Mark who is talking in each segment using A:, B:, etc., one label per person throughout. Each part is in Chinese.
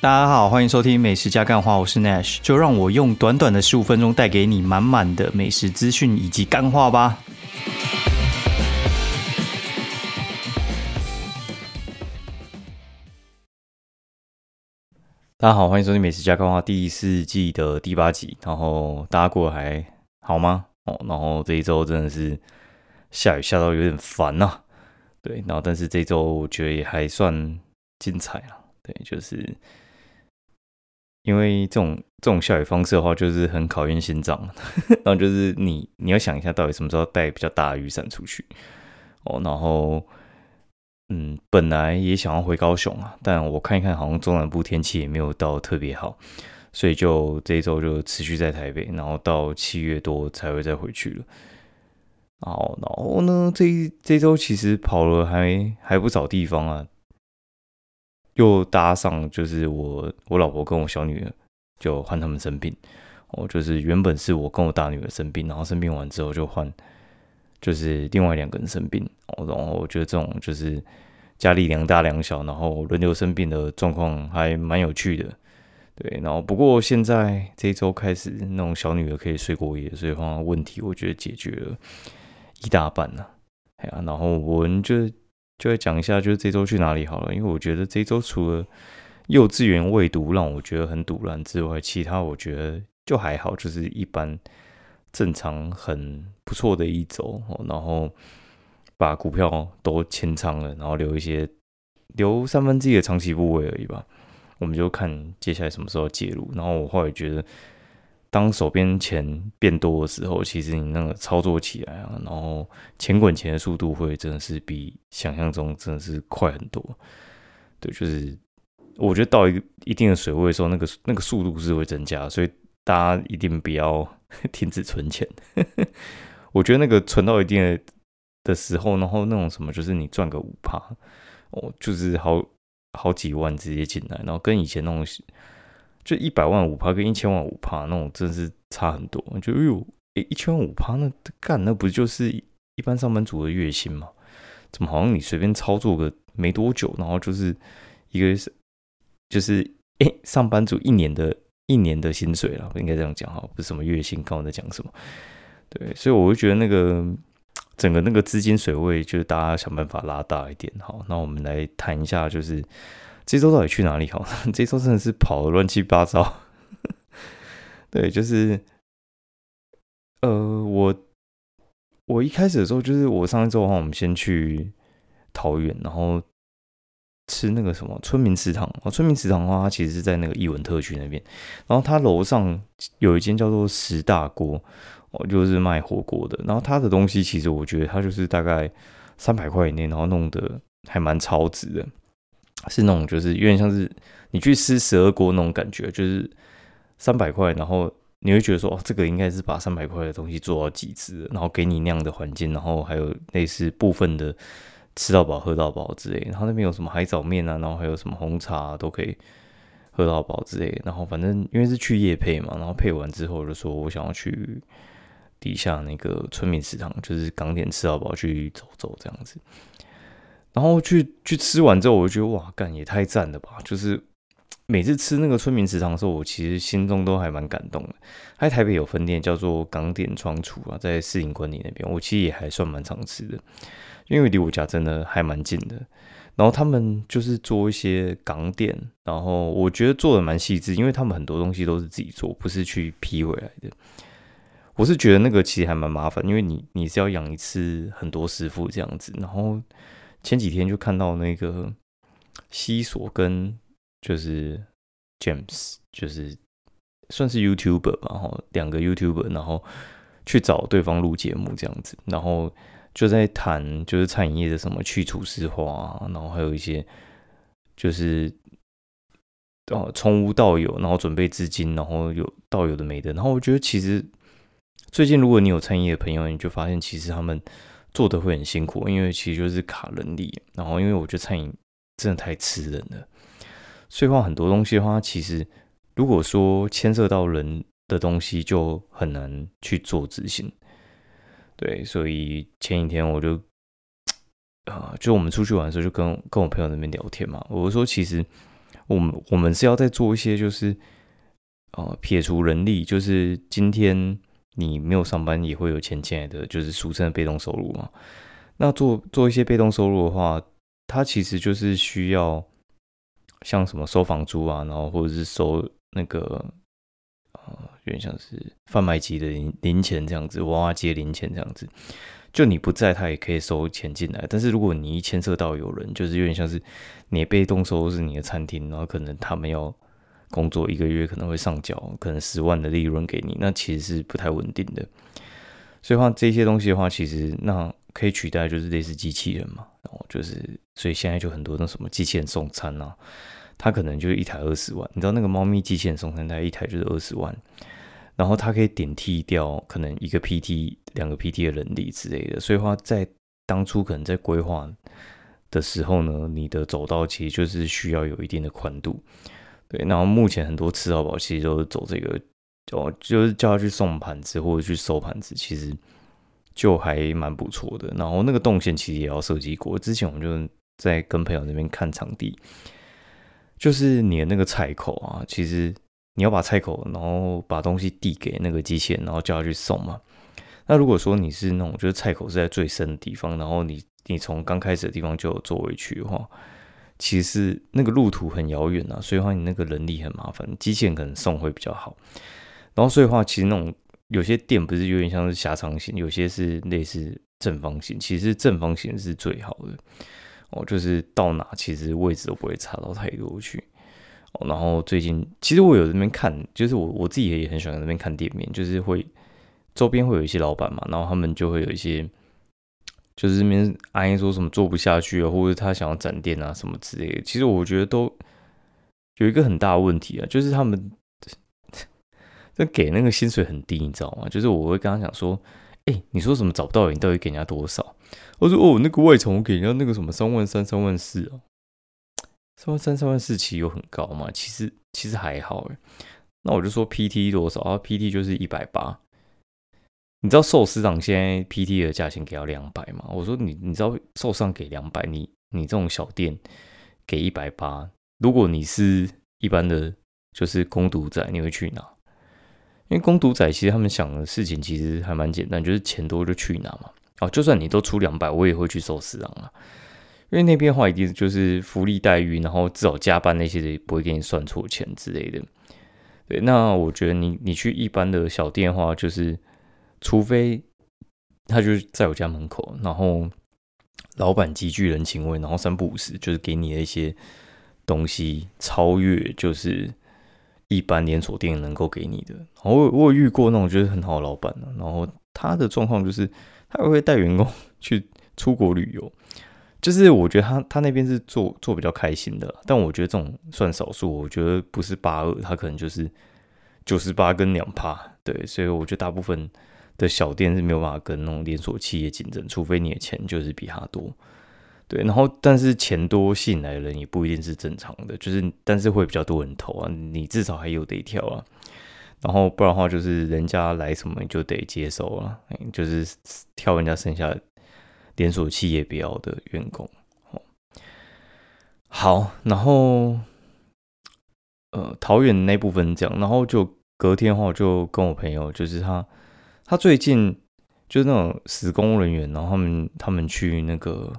A: 大家好，欢迎收听美食加干话，我是 Nash，就让我用短短的十五分钟带给你满满的美食资讯以及干话吧。大家好，欢迎收听美食加干话第四季的第八集。然后大家过得还好吗？哦，然后这一周真的是下雨下到有点烦呐。对，然后但是这周我觉得也还算精彩啊。对，就是。因为这种这种下雨方式的话，就是很考验心脏。然后就是你你要想一下，到底什么时候带比较大的雨伞出去哦。然后嗯，本来也想要回高雄啊，但我看一看，好像中南部天气也没有到特别好，所以就这一周就持续在台北，然后到七月多才会再回去了。好，然后呢，这这周其实跑了还还不少地方啊。又搭上，就是我我老婆跟我小女儿就换他们生病，哦，就是原本是我跟我大女儿生病，然后生病完之后就换，就是另外两个人生病，哦，然后我觉得这种就是家里两大两小，然后轮流生病的状况还蛮有趣的，对，然后不过现在这一周开始，那种小女儿可以睡过夜，所以话问题我觉得解决了一大半了，哎呀，然后我们就。就来讲一下，就是这周去哪里好了。因为我觉得这周除了幼稚园未读让我觉得很堵然之外，其他我觉得就还好，就是一般正常很不错的一周。然后把股票都清仓了，然后留一些留三分之一的长期部位而已吧。我们就看接下来什么时候介入。然后我后来觉得。当手边钱变多的时候，其实你那个操作起来啊，然后钱滚钱的速度会真的是比想象中真的是快很多。对，就是我觉得到一个一定的水位的时候，那个 那个速度是会增加，所以大家一定不要 停止存钱。我觉得那个存到一定的的时候，然后那种什么，就是你赚个五趴，哦，就是好好几万直接进来，然后跟以前那种。就一百万五趴跟一千万五趴那种，真的是差很多。就哎呦，哎一千万五趴那干那不就是一般上班族的月薪吗？怎么好像你随便操作个没多久，然后就是一个是就是哎上班族一年的一年的薪水了，应该这样讲哈，不是什么月薪，刚刚在讲什么？对，所以我就觉得那个整个那个资金水位，就是大家想办法拉大一点。好，那我们来谈一下，就是。这周到底去哪里好？这周真的是跑的乱七八糟。对，就是，呃，我我一开始的时候，就是我上一周的话，我们先去桃园，然后吃那个什么村民食堂。哦，村民食堂的话，它其实是在那个艺文特区那边。然后它楼上有一间叫做十大锅，哦，就是卖火锅的。然后它的东西其实我觉得它就是大概三百块以内，然后弄得还蛮超值的。是那种，就是有点像是你去吃十二锅那种感觉，就是三百块，然后你会觉得说，哦，这个应该是把三百块的东西做到极致，然后给你那样的环境，然后还有类似部分的吃到饱、喝到饱之类。然后那边有什么海藻面啊，然后还有什么红茶都可以喝到饱之类。然后反正因为是去夜配嘛，然后配完之后就说我想要去底下那个村民食堂，就是港点吃到饱去走走这样子。然后去去吃完之后，我就觉得哇，干也太赞了吧！就是每次吃那个村民食堂的时候，我其实心中都还蛮感动的。在台北有分店，叫做港点窗厨啊，在四营管理那边，我其实也还算蛮常吃的，因为离我家真的还蛮近的。然后他们就是做一些港点，然后我觉得做的蛮细致，因为他们很多东西都是自己做，不是去批回来的。我是觉得那个其实还蛮麻烦，因为你你是要养一次很多师傅这样子，然后。前几天就看到那个西索跟就是 James，就是算是 YouTuber 吧，然后两个 YouTuber，然后去找对方录节目这样子，然后就在谈就是餐饮业的什么去厨师化，然后还有一些就是哦从无到有，然后准备资金，然后有到有的没的，然后我觉得其实最近如果你有餐饮业的朋友，你就发现其实他们。做的会很辛苦，因为其实就是卡人力。然后，因为我觉得餐饮真的太吃人了，所以话很多东西的话，其实如果说牵涉到人的东西，就很难去做执行。对，所以前几天我就啊，就我们出去玩的时候，就跟跟我朋友那边聊天嘛。我说，其实我们我们是要在做一些就是呃撇除人力，就是今天你没有上班也会有钱进来的，就是俗称的被动收入嘛。那做做一些被动收入的话，它其实就是需要像什么收房租啊，然后或者是收那个呃有点像是贩卖机的零零钱这样子，娃娃机零钱这样子。就你不在，他也可以收钱进来。但是如果你一牵涉到有人，就是有点像是你被动收入是你的餐厅，然后可能他们要工作一个月可能会上缴可能十万的利润给你，那其实是不太稳定的。所以话这些东西的话，其实那可以取代就是类似机器人嘛，然后就是所以现在就很多那什么机器人送餐啊，它可能就是一台二十万。你知道那个猫咪机器人送餐，它一台就是二十万。然后它可以顶替掉可能一个 PT、两个 PT 的人力之类的，所以话在当初可能在规划的时候呢，你的走道其实就是需要有一定的宽度，对。然后目前很多吃到饱其实都是走这个，哦，就是叫他去送盘子或者去收盘子，其实就还蛮不错的。然后那个动线其实也要设计过，之前我们就在跟朋友那边看场地，就是你的那个菜口啊，其实。你要把菜口，然后把东西递给那个机器人，然后叫他去送嘛。那如果说你是那种，就是菜口是在最深的地方，然后你你从刚开始的地方就有座位区的话，其实那个路途很遥远啊，所以话你那个人力很麻烦，机器人可能送会比较好。然后所以话，其实那种有些店不是有点像是狭长型，有些是类似正方形，其实正方形是最好的哦，就是到哪其实位置都不会差到太多去。然后最近其实我有那边看，就是我我自己也很喜欢那边看店面，就是会周边会有一些老板嘛，然后他们就会有一些，就是这边阿姨说什么做不下去啊，或者他想要展店啊什么之类的。其实我觉得都有一个很大的问题啊，就是他们 这给那个薪水很低，你知道吗？就是我会跟他讲说，哎，你说什么找不到人，到底给人家多少？我说哦，那个外场我给人家那个什么三万三、三万四哦。三万三、三万四其实有很高嘛？其实其实还好诶。那我就说 PT 多少啊？PT 就是一百八。你知道寿司长现在 PT 的价钱给到两百吗？我说你你知道寿司给两百，你你这种小店给一百八，如果你是一般的，就是攻读仔，你会去哪？因为攻读仔其实他们想的事情其实还蛮简单，就是钱多就去哪嘛。哦，就算你都出两百，我也会去寿司长啊。因为那边的话一定就是福利待遇，然后至少加班那些的不会给你算错钱之类的。对，那我觉得你你去一般的小店的话，就是除非他就是在我家门口，然后老板极具人情味，然后三不五时就是给你的一些东西超越就是一般连锁店能够给你的。我我有遇过那种觉得很好的老板，然后他的状况就是他会带员工去出国旅游。就是我觉得他他那边是做做比较开心的，但我觉得这种算少数，我觉得不是八二，他可能就是九十八跟两趴，对，所以我觉得大部分的小店是没有办法跟那种连锁企业竞争，除非你的钱就是比他多，对，然后但是钱多吸引来的人也不一定是正常的，就是但是会比较多人投啊，你至少还有得挑啊，然后不然的话就是人家来什么你就得接受啊，就是挑人家剩下。连锁企业不要的员工，好，然后呃，桃园那部分这样，然后就隔天的话，就跟我朋友，就是他，他最近就是那种死工人员，然后他们他们去那个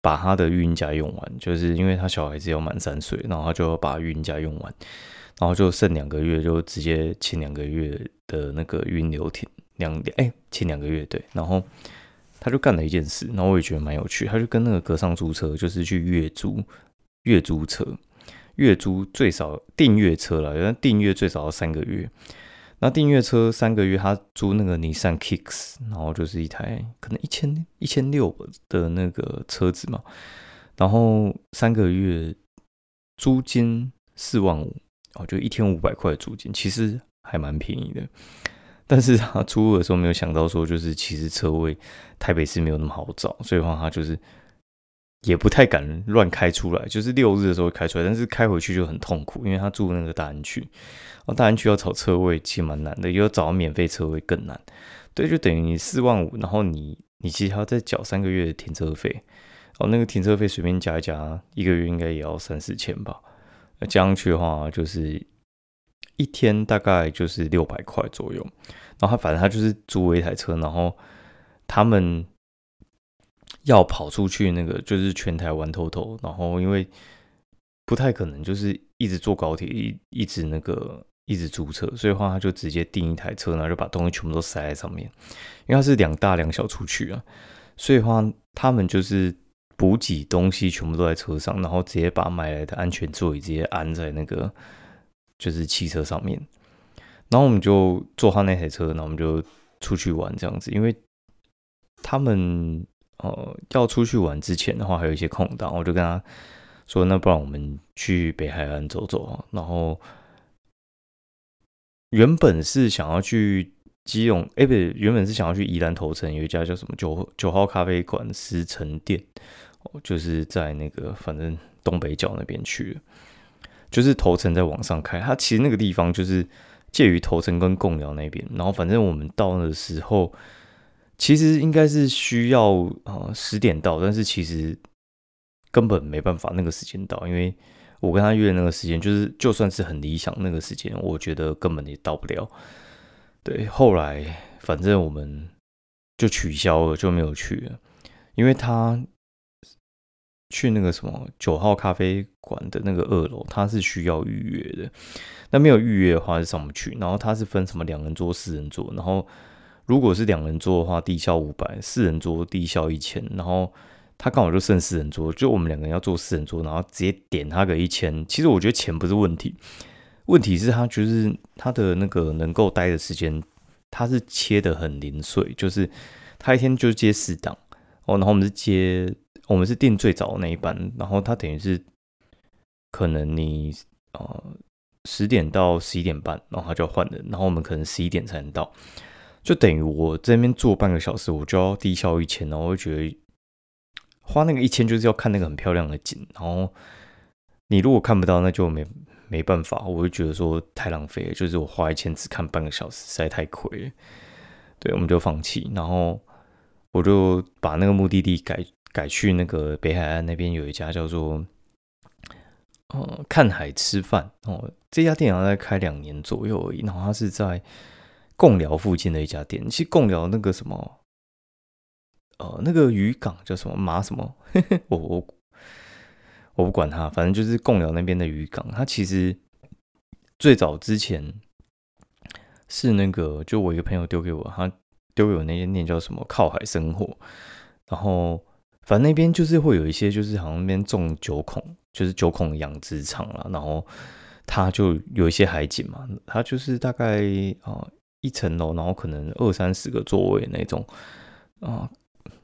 A: 把他的孕假用完，就是因为他小孩子要满三岁，然后他就要把孕假用完，然后就剩两个月，就直接请两个月的那个孕留停两哎，请两个月对，然后。他就干了一件事，然后我也觉得蛮有趣。他就跟那个格上租车，就是去月租月租车，月租最少订阅车了，原来订阅最少要三个月。那订阅车三个月，他租那个尼桑 Kicks，然后就是一台可能一千一千六的那个车子嘛，然后三个月租金四万五，哦，就一天五百块租金，其实还蛮便宜的。但是他出入的时候没有想到说，就是其实车位台北市没有那么好找，所以话他就是也不太敢乱开出来，就是六日的时候开出来，但是开回去就很痛苦，因为他住那个大安区，哦，大安区要找车位其实蛮难的，要找免费车位更难，对，就等于你四万五，然后你你其实还要再缴三个月的停车费，哦，那个停车费随便加一加，一个月应该也要三四千吧，加上去的话，就是一天大概就是六百块左右。然后他反正他就是租了一台车，然后他们要跑出去那个就是全台玩透透，然后因为不太可能就是一直坐高铁，一一直那个一直租车，所以话他就直接订一台车，然后就把东西全部都塞在上面，因为他是两大两小出去啊，所以话他们就是补给东西全部都在车上，然后直接把买来的安全座椅直接安在那个就是汽车上面。然后我们就坐他那台车，然后我们就出去玩这样子。因为他们呃要出去玩之前的话，还有一些空档，我就跟他说：“那不然我们去北海岸走走啊。”然后原本是想要去基隆，哎，不对，原本是想要去宜兰头城有一家叫什么九九号咖啡馆石城店，就是在那个反正东北角那边去，就是头城在往上开，它其实那个地方就是。介于头城跟贡寮那边，然后反正我们到的时候，其实应该是需要呃十点到，但是其实根本没办法那个时间到，因为我跟他约的那个时间，就是就算是很理想那个时间，我觉得根本也到不了。对，后来反正我们就取消了，就没有去了，因为他。去那个什么九号咖啡馆的那个二楼，他是需要预约的。那没有预约的话是上不去。然后他是分什么两人桌、四人桌。然后如果是两人桌的话，低消五百；四人桌低消一千。然后他刚好就剩四人桌，就我们两个人要坐四人桌，然后直接点他个一千。其实我觉得钱不是问题，问题是他就是他的那个能够待的时间，他是切的很零碎，就是他一天就接四档哦，然后我们是接。我们是订最早那一班，然后他等于是可能你呃十点到十一点半，然后他就换人，然后我们可能十一点才能到，就等于我这边坐半个小时，我就要低消一千，然后我就觉得花那个一千就是要看那个很漂亮的景，然后你如果看不到，那就没没办法，我就觉得说太浪费了，就是我花一千只看半个小时，实在太亏了，对，我们就放弃，然后我就把那个目的地改。改去那个北海岸那边有一家叫做“呃看海吃饭”哦，这家店好像在开两年左右而已。然后它是在贡寮附近的一家店。其实贡寮那个什么，呃，那个渔港叫什么马什么，我我我不管它，反正就是贡寮那边的渔港。它其实最早之前是那个，就我一个朋友丢给我，他丢给我那间店叫什么“靠海生活”，然后。反正那边就是会有一些，就是好像那边种九孔，就是九孔养殖场了。然后它就有一些海景嘛，它就是大概啊一层楼，然后可能二三十个座位那种啊，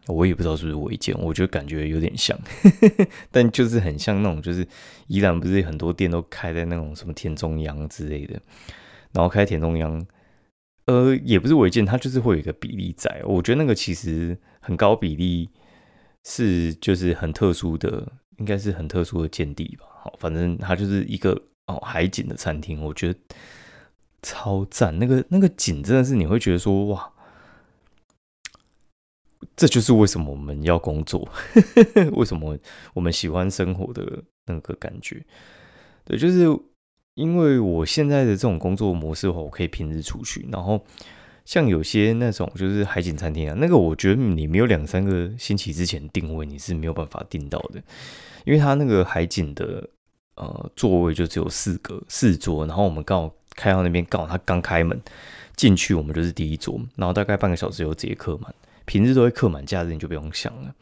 A: 我也不知道是不是违建，我觉得感觉有点像，但就是很像那种，就是宜兰不是很多店都开在那种什么田中央之类的，然后开田中央，呃，也不是违建，它就是会有一个比例在，我觉得那个其实很高比例。是，就是很特殊的，应该是很特殊的见地吧。好，反正它就是一个哦海景的餐厅，我觉得超赞。那个那个景真的是你会觉得说哇，这就是为什么我们要工作，为什么我们喜欢生活的那个感觉。对，就是因为我现在的这种工作模式的话，我可以平日出去，然后。像有些那种就是海景餐厅啊，那个我觉得你没有两三个星期之前定位，你是没有办法订到的，因为它那个海景的呃座位就只有四个四桌，然后我们刚好开到那边，刚好他刚开门进去，我们就是第一桌，然后大概半个小时就直接客满，平日都会客满，假日你就不用想了，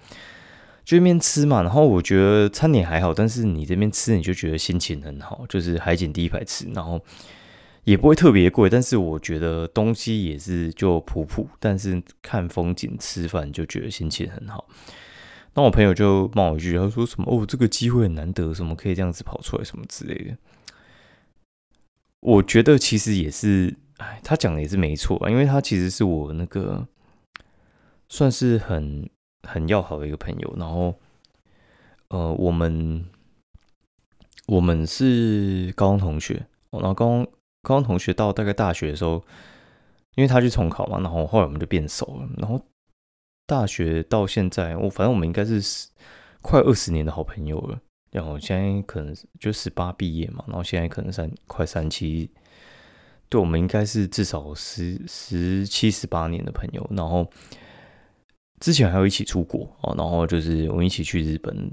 A: 就那边吃嘛，然后我觉得餐点还好，但是你这边吃你就觉得心情很好，就是海景第一排吃，然后。也不会特别贵，但是我觉得东西也是就普普，但是看风景、吃饭就觉得心情很好。那我朋友就骂我一句，他说什么：“哦，这个机会很难得，什么可以这样子跑出来，什么之类的。”我觉得其实也是，哎，他讲的也是没错啊，因为他其实是我那个算是很很要好的一个朋友，然后呃，我们我们是高中同学，然后高中。高中同学到大概大学的时候，因为他去重考嘛，然后后来我们就变熟了。然后大学到现在，我反正我们应该是快二十年的好朋友了。然后现在可能就十八毕业嘛，然后现在可能三快三七，对我们应该是至少十十七十八年的朋友。然后之前还有一起出国哦，然后就是我们一起去日本。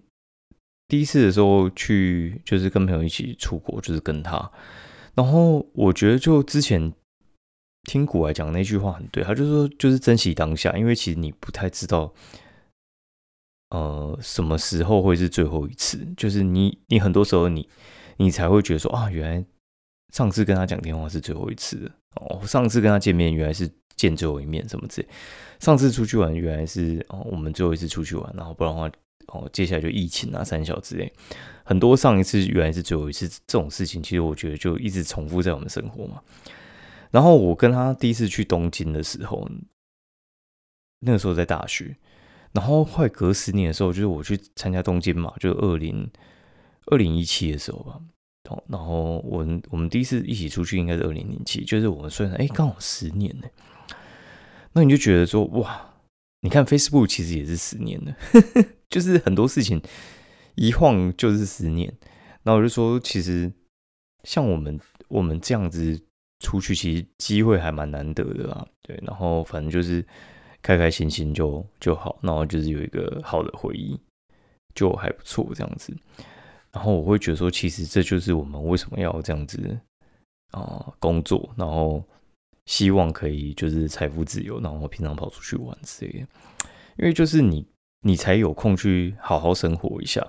A: 第一次的时候去就是跟朋友一起出国，就是跟他。然后我觉得就之前听古来讲那句话很对，他就说就是珍惜当下，因为其实你不太知道。呃，什么时候会是最后一次？就是你，你很多时候你，你才会觉得说啊，原来上次跟他讲电话是最后一次哦。上次跟他见面原来是见最后一面，什么之类。上次出去玩原来是哦，我们最后一次出去玩，然后不然的话哦，接下来就疫情啊、三小之类。很多上一次原来是最后一次这种事情，其实我觉得就一直重复在我们生活嘛。然后我跟他第一次去东京的时候，那个时候在大学。然后快隔十年的时候，就是我去参加东京嘛，就二零二零一七的时候吧。然后我们我们第一次一起出去应该是二零零七，就是我们算哎刚好十年呢。那你就觉得说哇，你看 Facebook 其实也是十年的，就是很多事情一晃就是十年。然后我就说，其实像我们我们这样子出去，其实机会还蛮难得的啊。对，然后反正就是。开开心心就就好，然后就是有一个好的回忆，就还不错这样子。然后我会觉得说，其实这就是我们为什么要这样子啊工作，然后希望可以就是财富自由，然后平常跑出去玩之类的。因为就是你你才有空去好好生活一下。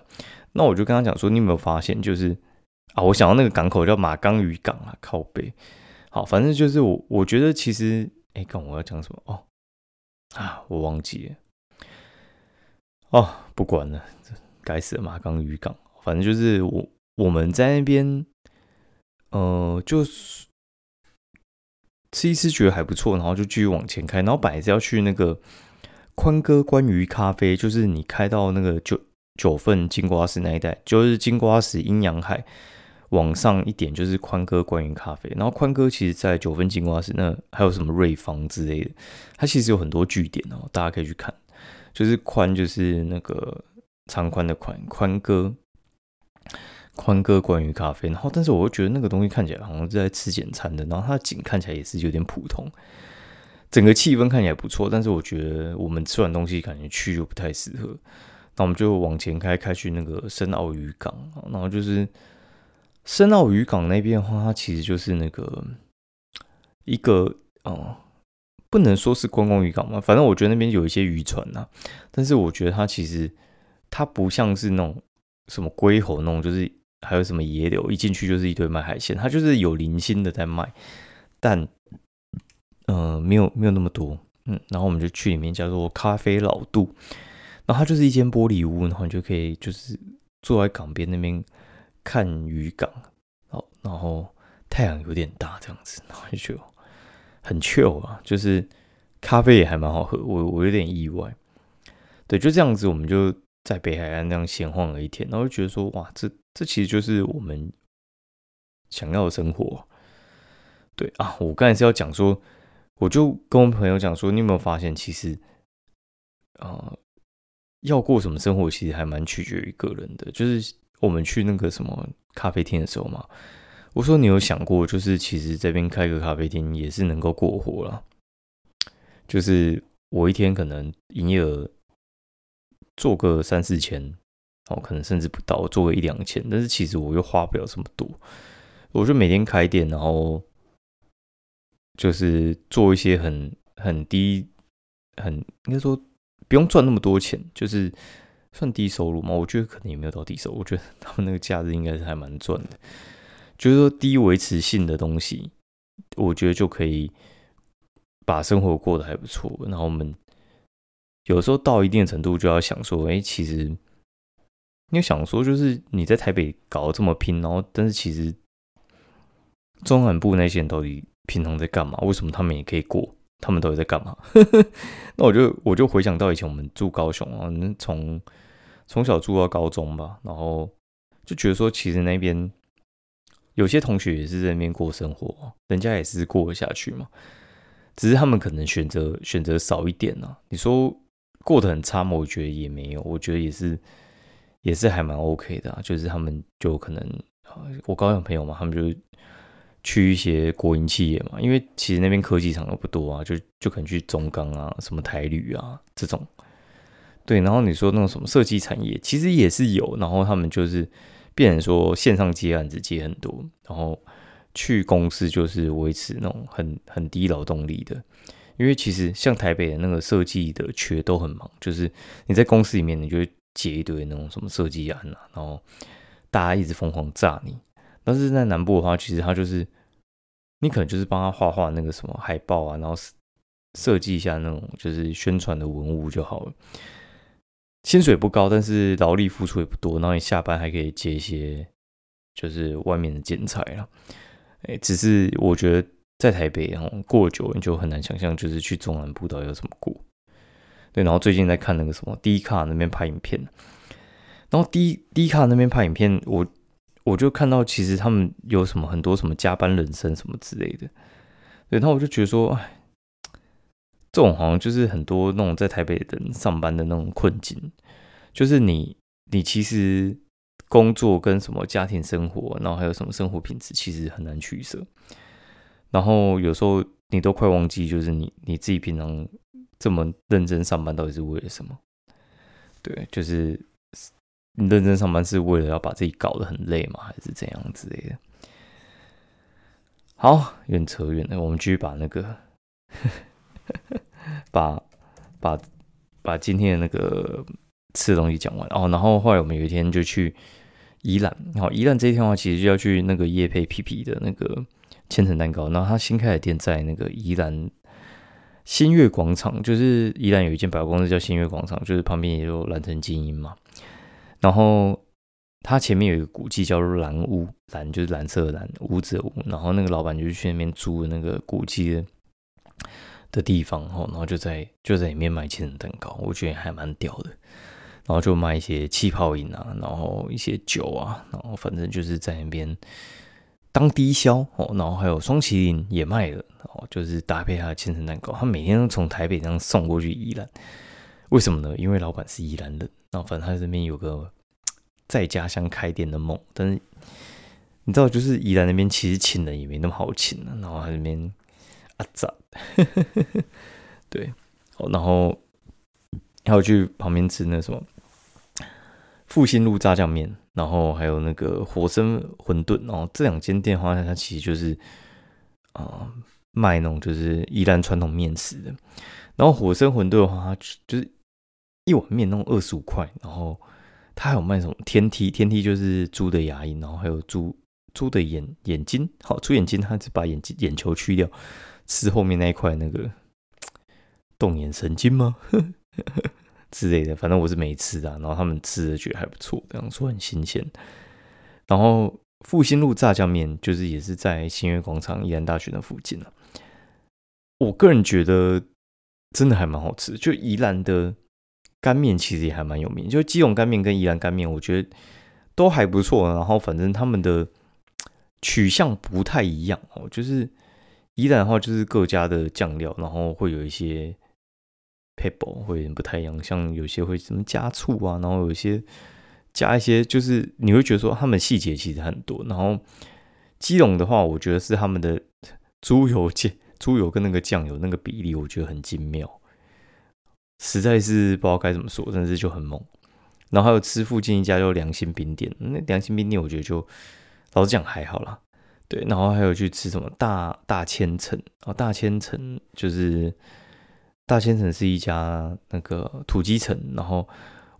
A: 那我就跟他讲说，你有没有发现，就是啊，我想到那个港口叫马冈渔港啊，靠背。好，反正就是我我觉得其实，哎，看我要讲什么哦。啊，我忘记了。哦，不管了，该死的马港渔港，反正就是我我们在那边，呃，就是吃一吃觉得还不错，然后就继续往前开。然后本来是要去那个宽哥关于咖啡，就是你开到那个九九份金瓜石那一带，就是金瓜石阴阳海。往上一点就是宽哥关于咖啡，然后宽哥其实在九分金瓜石那还有什么瑞芳之类的，它其实有很多据点哦，大家可以去看。就是宽就是那个长宽的宽，宽哥，宽哥关于咖啡。然后，但是我会觉得那个东西看起来好像是在吃简餐的，然后它的景看起来也是有点普通，整个气氛看起来不错，但是我觉得我们吃完东西感觉去就不太适合。那我们就往前开，开去那个深澳渔港，然后就是。深澳渔港那边的话，它其实就是那个一个哦，不能说是观光渔港嘛，反正我觉得那边有一些渔船呐。但是我觉得它其实它不像是那种什么龟吼那种，就是还有什么野柳，一进去就是一堆卖海鲜，它就是有零星的在卖，但嗯，没有没有那么多。嗯，然后我们就去里面叫做咖啡老杜，然后它就是一间玻璃屋，然后你就可以就是坐在港边那边。看渔港，好，然后太阳有点大，这样子，然后就很 chill 啊，就是咖啡也还蛮好喝，我我有点意外，对，就这样子，我们就在北海岸那样闲晃了一天，然后就觉得说，哇，这这其实就是我们想要的生活，对啊，我刚才是要讲说，我就跟我朋友讲说，你有没有发现，其实啊，要过什么生活，其实还蛮取决于个人的，就是。我们去那个什么咖啡厅的时候嘛，我说你有想过，就是其实这边开个咖啡厅也是能够过活了。就是我一天可能营业额做个三四千，哦，可能甚至不到，做个一两千，但是其实我又花不了这么多。我就每天开店，然后就是做一些很很低，很应该说不用赚那么多钱，就是。算低收入吗？我觉得可能也没有到低收。我觉得他们那个假日应该是还蛮赚的，就是说低维持性的东西，我觉得就可以把生活过得还不错。然后我们有时候到一定的程度，就要想说，哎，其实你想说，就是你在台北搞得这么拼，然后但是其实中南部那些人到底平常在干嘛？为什么他们也可以过？他们都在干嘛？那我就我就回想到以前我们住高雄啊，从从小住到高中吧，然后就觉得说，其实那边有些同学也是在那边过生活，人家也是过得下去嘛。只是他们可能选择选择少一点呢。你说过得很差吗？我觉得也没有，我觉得也是也是还蛮 OK 的，就是他们就可能我高中朋友嘛，他们就去一些国营企业嘛，因为其实那边科技厂又不多啊，就就可能去中钢啊、什么台铝啊这种。对，然后你说那种什么设计产业，其实也是有，然后他们就是变成说线上接案子接很多，然后去公司就是维持那种很很低劳动力的。因为其实像台北的那个设计的缺都很忙，就是你在公司里面，你就接一堆那种什么设计案啊，然后大家一直疯狂炸你。但是在南部的话，其实他就是你可能就是帮他画画那个什么海报啊，然后设计一下那种就是宣传的文物就好了。薪水不高，但是劳力付出也不多，然后你下班还可以接一些就是外面的剪裁了。哎，只是我觉得。在台北，哦过久你就很难想象，就是去中南部到底有什么过。对，然后最近在看那个什么 D 卡那边拍影片，然后 D D 卡那边拍影片，我我就看到其实他们有什么很多什么加班人生什么之类的。对，然后我就觉得说，哎，这种好像就是很多那种在台北人上班的那种困境，就是你你其实工作跟什么家庭生活，然后还有什么生活品质，其实很难取舍。然后有时候你都快忘记，就是你你自己平常这么认真上班到底是为了什么？对，就是你认真上班是为了要把自己搞得很累吗？还是怎样之类的？好，远扯远了，我们继续把那个 把把把今天的那个吃的东西讲完哦。然后后来我们有一天就去宜兰，好，宜兰这一天的话，其实就要去那个叶配皮皮的那个。千层蛋糕，然后他新开的店在那个宜兰新月广场，就是宜兰有一间百货公司叫新月广场，就是旁边也有蓝城精英嘛。然后他前面有一个古迹叫做蓝屋，蓝就是蓝色的蓝，屋子的屋。然后那个老板就去那边租那个古迹的的地方，然后就在就在里面卖千层蛋糕，我觉得还蛮屌的。然后就卖一些气泡饮啊，然后一些酒啊，然后反正就是在那边。当低消哦，然后还有双麒麟也卖了哦，就是搭配他的千层蛋糕，他每天都从台北这样送过去宜兰，为什么呢？因为老板是宜兰人，然后反正他这边有个在家乡开店的梦，但是你知道，就是宜兰那边其实请人也没那么好请了，然后他那边啊咋，对，然后还有去旁边吃那什么复兴路炸酱面。然后还有那个火生馄饨哦，这两间店的话，它其实就是啊卖那种就是宜兰传统面食的。然后火生馄饨的话，它就是一碗面那种二十五块。然后它还有卖什么天梯，天梯就是猪的牙龈，然后还有猪猪的眼眼睛，好猪眼睛，它是把眼睛眼球去掉，吃后面那一块那个 动眼神经吗？之类的，反正我是没吃的，然后他们吃的觉得还不错，这样说很新鲜。然后复兴路炸酱面就是也是在新月广场宜兰大学的附近了。我个人觉得真的还蛮好吃，就宜兰的干面其实也还蛮有名，就基隆干面跟宜兰干面，我觉得都还不错。然后反正他们的取向不太一样哦，就是宜兰的话就是各家的酱料，然后会有一些。pebble 会不太一样，像有些会什么加醋啊，然后有些加一些，就是你会觉得说他们细节其实很多。然后基隆的话，我觉得是他们的猪油酱、猪油跟那个酱油那个比例，我觉得很精妙，实在是不知道该怎么说，但是就很猛。然后还有吃附近一家叫良心冰店，那良心冰店我觉得就老实讲还好啦。对，然后还有去吃什么大大千层哦，大千层就是。大千层是一家那个土鸡城，然后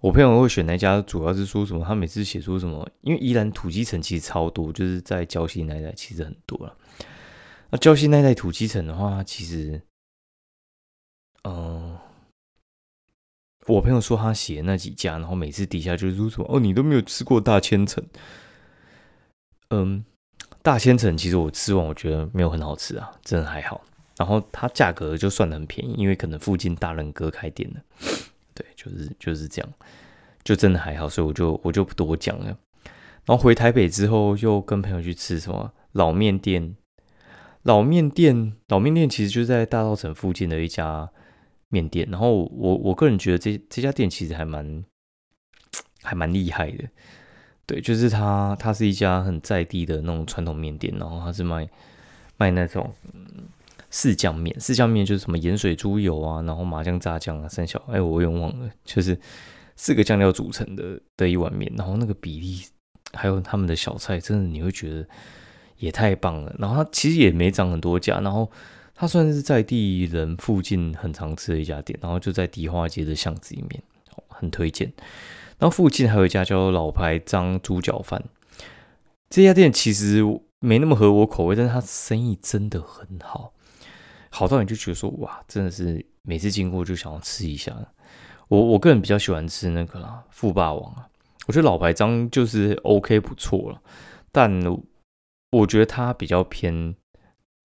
A: 我朋友会选那家，主要是说什么？他每次写出什么？因为宜兰土鸡城其实超多，就是在礁溪那一带其实很多了。那礁溪那一带土鸡城的话，其实，嗯，我朋友说他写那几家，然后每次底下就是说什么哦，你都没有吃过大千城。嗯，大千城其实我吃完，我觉得没有很好吃啊，真的还好。然后它价格就算的很便宜，因为可能附近大人哥开店了，对，就是就是这样，就真的还好，所以我就我就不多讲了。然后回台北之后，又跟朋友去吃什么老面店，老面店，老面店其实就在大稻城附近的一家面店。然后我我个人觉得这这家店其实还蛮还蛮厉害的。对，就是它，它是一家很在地的那种传统面店，然后它是卖卖那种四酱面，四酱面就是什么盐水猪油啊，然后麻酱炸酱啊，三小，哎，我有点忘了，就是四个酱料组成的的一碗面，然后那个比例还有他们的小菜，真的你会觉得也太棒了。然后它其实也没涨很多价，然后它算是在地人附近很常吃的一家店，然后就在迪化街的巷子里面，很推荐。然后附近还有一家叫老牌张猪脚饭，这家店其实没那么合我口味，但是它生意真的很好，好到你就觉得说哇，真的是每次经过就想要吃一下。我我个人比较喜欢吃那个啦，富霸王啊，我觉得老牌张就是 OK 不错了，但我觉得它比较偏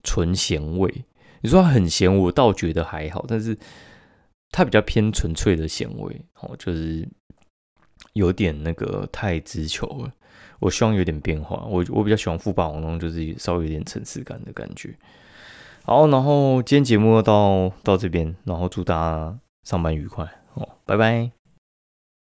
A: 纯咸味。你说它很咸，我倒觉得还好，但是它比较偏纯粹的咸味哦，就是。有点那个太直球了，我希望有点变化。我我比较喜欢富霸王龙，就是稍微有点层次感的感觉。好，然后今天节目到到这边，然后祝大家上班愉快哦，拜拜。